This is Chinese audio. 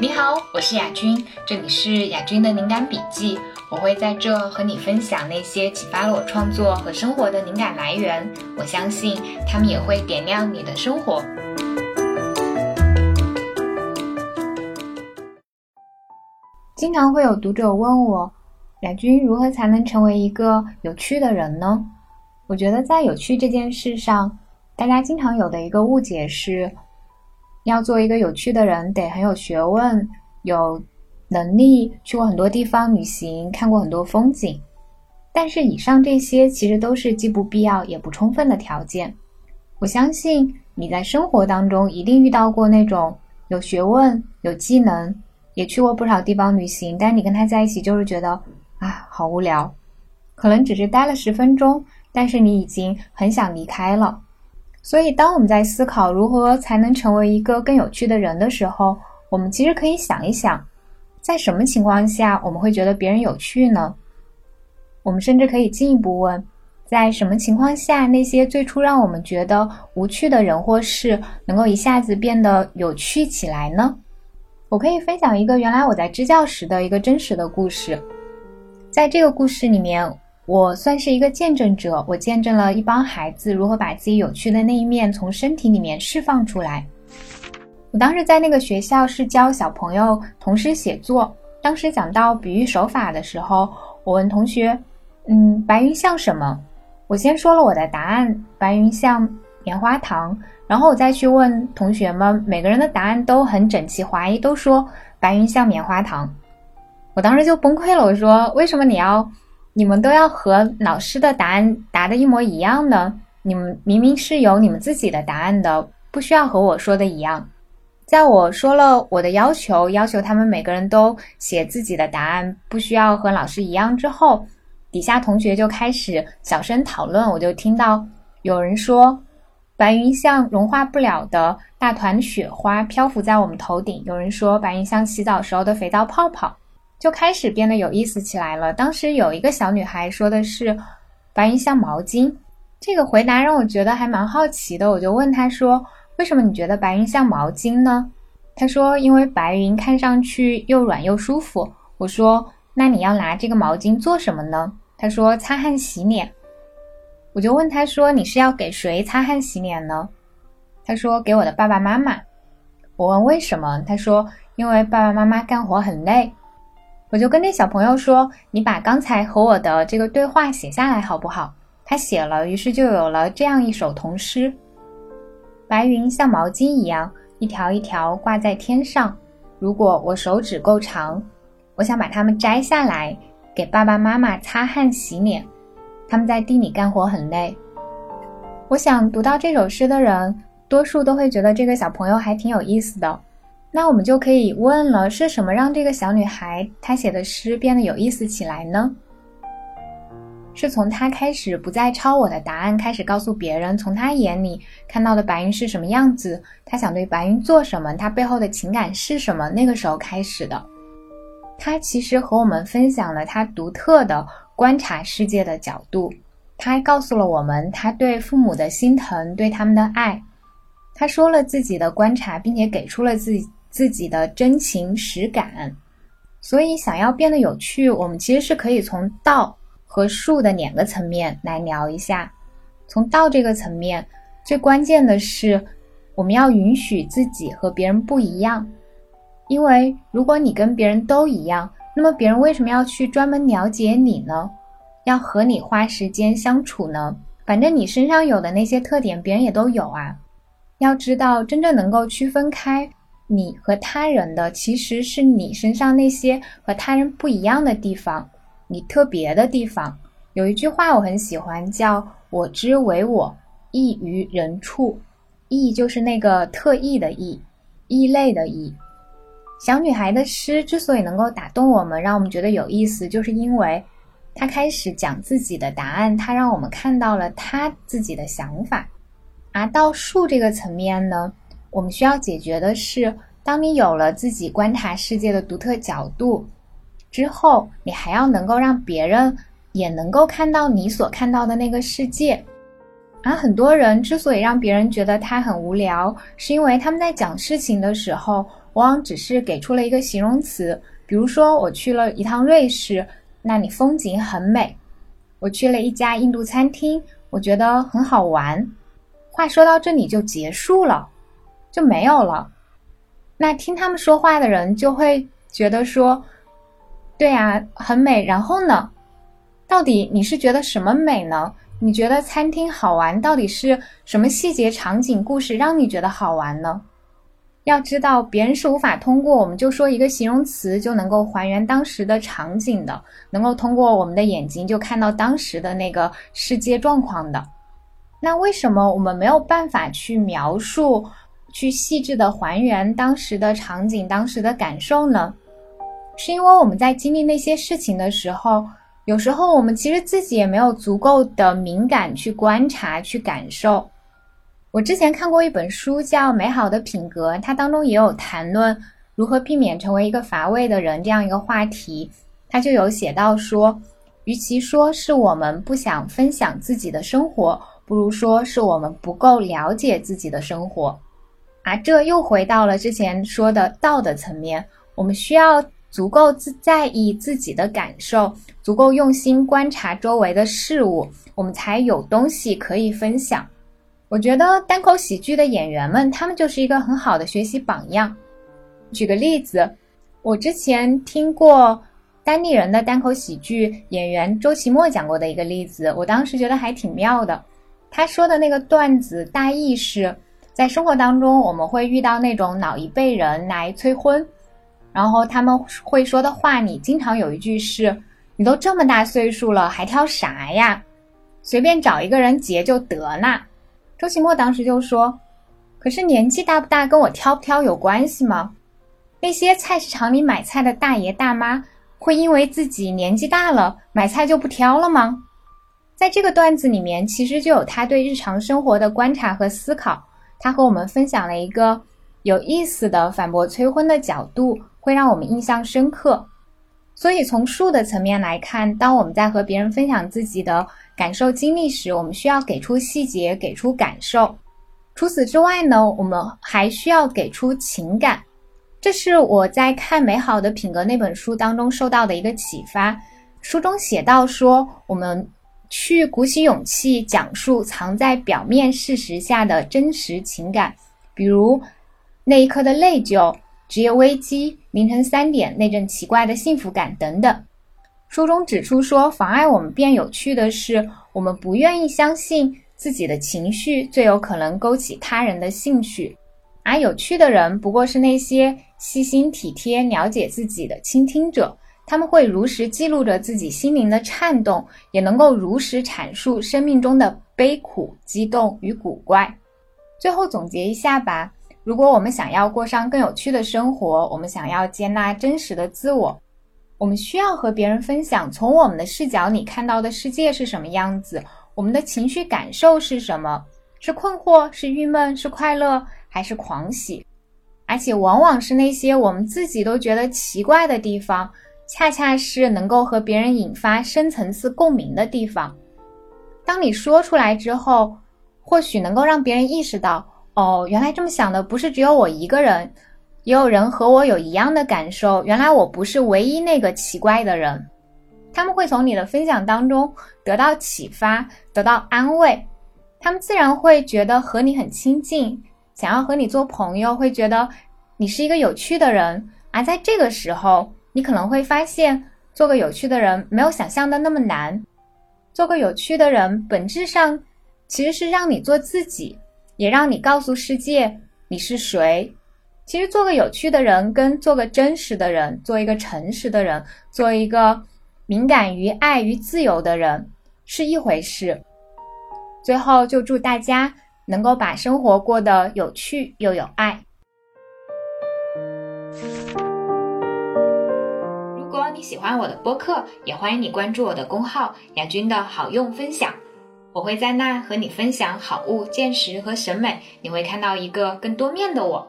你好，我是雅君，这里是雅君的灵感笔记。我会在这和你分享那些启发了我创作和生活的灵感来源。我相信他们也会点亮你的生活。经常会有读者问我，雅君如何才能成为一个有趣的人呢？我觉得在有趣这件事上，大家经常有的一个误解是。要做一个有趣的人，得很有学问，有能力，去过很多地方旅行，看过很多风景。但是以上这些其实都是既不必要也不充分的条件。我相信你在生活当中一定遇到过那种有学问、有技能，也去过不少地方旅行，但你跟他在一起就是觉得啊好无聊，可能只是待了十分钟，但是你已经很想离开了。所以，当我们在思考如何才能成为一个更有趣的人的时候，我们其实可以想一想，在什么情况下我们会觉得别人有趣呢？我们甚至可以进一步问，在什么情况下那些最初让我们觉得无趣的人或事，能够一下子变得有趣起来呢？我可以分享一个原来我在支教时的一个真实的故事，在这个故事里面。我算是一个见证者，我见证了一帮孩子如何把自己有趣的那一面从身体里面释放出来。我当时在那个学校是教小朋友同时写作，当时讲到比喻手法的时候，我问同学：“嗯，白云像什么？”我先说了我的答案：白云像棉花糖。然后我再去问同学们，每个人的答案都很整齐划一，都说白云像棉花糖。我当时就崩溃了，我说：“为什么你要？”你们都要和老师的答案答的一模一样呢？你们明明是有你们自己的答案的，不需要和我说的一样。在我说了我的要求，要求他们每个人都写自己的答案，不需要和老师一样之后，底下同学就开始小声讨论。我就听到有人说，白云像融化不了的大团雪花漂浮在我们头顶；有人说，白云像洗澡时候的肥皂泡泡。就开始变得有意思起来了。当时有一个小女孩说的是“白云像毛巾”，这个回答让我觉得还蛮好奇的。我就问她说：“为什么你觉得白云像毛巾呢？”她说：“因为白云看上去又软又舒服。”我说：“那你要拿这个毛巾做什么呢？”她说：“擦汗洗脸。”我就问她说：“你是要给谁擦汗洗脸呢？”她说：“给我的爸爸妈妈。”我问为什么？她说：“因为爸爸妈妈干活很累。”我就跟那小朋友说：“你把刚才和我的这个对话写下来好不好？”他写了，于是就有了这样一首童诗：白云像毛巾一样，一条一条挂在天上。如果我手指够长，我想把它们摘下来，给爸爸妈妈擦汗洗脸。他们在地里干活很累。我想读到这首诗的人，多数都会觉得这个小朋友还挺有意思的。那我们就可以问了：是什么让这个小女孩她写的诗变得有意思起来呢？是从她开始不再抄我的答案，开始告诉别人从她眼里看到的白云是什么样子，她想对白云做什么，她背后的情感是什么？那个时候开始的。她其实和我们分享了她独特的观察世界的角度，她还告诉了我们她对父母的心疼，对他们的爱。她说了自己的观察，并且给出了自己。自己的真情实感，所以想要变得有趣，我们其实是可以从道和术的两个层面来聊一下。从道这个层面，最关键的是我们要允许自己和别人不一样，因为如果你跟别人都一样，那么别人为什么要去专门了解你呢？要和你花时间相处呢？反正你身上有的那些特点，别人也都有啊。要知道，真正能够区分开。你和他人的其实是你身上那些和他人不一样的地方，你特别的地方。有一句话我很喜欢，叫“我之为我，异于人处”。异就是那个特异的异，异类的异。小女孩的诗之所以能够打动我们，让我们觉得有意思，就是因为她开始讲自己的答案，她让我们看到了她自己的想法。而到树这个层面呢？我们需要解决的是，当你有了自己观察世界的独特角度之后，你还要能够让别人也能够看到你所看到的那个世界。而很多人之所以让别人觉得他很无聊，是因为他们在讲事情的时候，往往只是给出了一个形容词，比如说我去了一趟瑞士，那里风景很美；我去了一家印度餐厅，我觉得很好玩。话说到这里就结束了，就没有了。那听他们说话的人就会觉得说，对啊，很美。然后呢，到底你是觉得什么美呢？你觉得餐厅好玩，到底是什么细节、场景、故事让你觉得好玩呢？要知道，别人是无法通过我们就说一个形容词就能够还原当时的场景的，能够通过我们的眼睛就看到当时的那个世界状况的。那为什么我们没有办法去描述？去细致的还原当时的场景、当时的感受呢？是因为我们在经历那些事情的时候，有时候我们其实自己也没有足够的敏感去观察、去感受。我之前看过一本书叫《美好的品格》，它当中也有谈论如何避免成为一个乏味的人这样一个话题。它就有写到说，与其说是我们不想分享自己的生活，不如说是我们不够了解自己的生活。啊，这又回到了之前说的道的层面。我们需要足够自在意自己的感受，足够用心观察周围的事物，我们才有东西可以分享。我觉得单口喜剧的演员们，他们就是一个很好的学习榜样。举个例子，我之前听过单立人的单口喜剧演员周奇墨讲过的一个例子，我当时觉得还挺妙的。他说的那个段子大意是。在生活当中，我们会遇到那种老一辈人来催婚，然后他们会说的话，你经常有一句是：“你都这么大岁数了，还挑啥呀？随便找一个人结就得了。”周奇墨当时就说：“可是年纪大不大跟我挑不挑有关系吗？那些菜市场里买菜的大爷大妈会因为自己年纪大了买菜就不挑了吗？”在这个段子里面，其实就有他对日常生活的观察和思考。他和我们分享了一个有意思的反驳催婚的角度，会让我们印象深刻。所以从术的层面来看，当我们在和别人分享自己的感受经历时，我们需要给出细节，给出感受。除此之外呢，我们还需要给出情感。这是我在看《美好的品格》那本书当中受到的一个启发。书中写到说，我们。去鼓起勇气讲述藏在表面事实下的真实情感，比如那一刻的内疚、职业危机、凌晨三点那阵奇怪的幸福感等等。书中指出说，妨碍我们变有趣的是，我们不愿意相信自己的情绪最有可能勾起他人的兴趣，而有趣的人不过是那些细心体贴、了解自己的倾听者。他们会如实记录着自己心灵的颤动，也能够如实阐述生命中的悲苦、激动与古怪。最后总结一下吧：如果我们想要过上更有趣的生活，我们想要接纳真实的自我，我们需要和别人分享从我们的视角里看到的世界是什么样子，我们的情绪感受是什么？是困惑？是郁闷？是快乐？还是狂喜？而且往往是那些我们自己都觉得奇怪的地方。恰恰是能够和别人引发深层次共鸣的地方。当你说出来之后，或许能够让别人意识到，哦，原来这么想的不是只有我一个人，也有人和我有一样的感受。原来我不是唯一那个奇怪的人。他们会从你的分享当中得到启发，得到安慰，他们自然会觉得和你很亲近，想要和你做朋友，会觉得你是一个有趣的人。而在这个时候，你可能会发现，做个有趣的人没有想象的那么难。做个有趣的人，本质上其实是让你做自己，也让你告诉世界你是谁。其实做个有趣的人，跟做个真实的人，做一个诚实的人，做一个敏感于爱与自由的人是一回事。最后，就祝大家能够把生活过得有趣又有爱。你喜欢我的播客，也欢迎你关注我的公号“雅君的好用分享”，我会在那和你分享好物、见识和审美，你会看到一个更多面的我。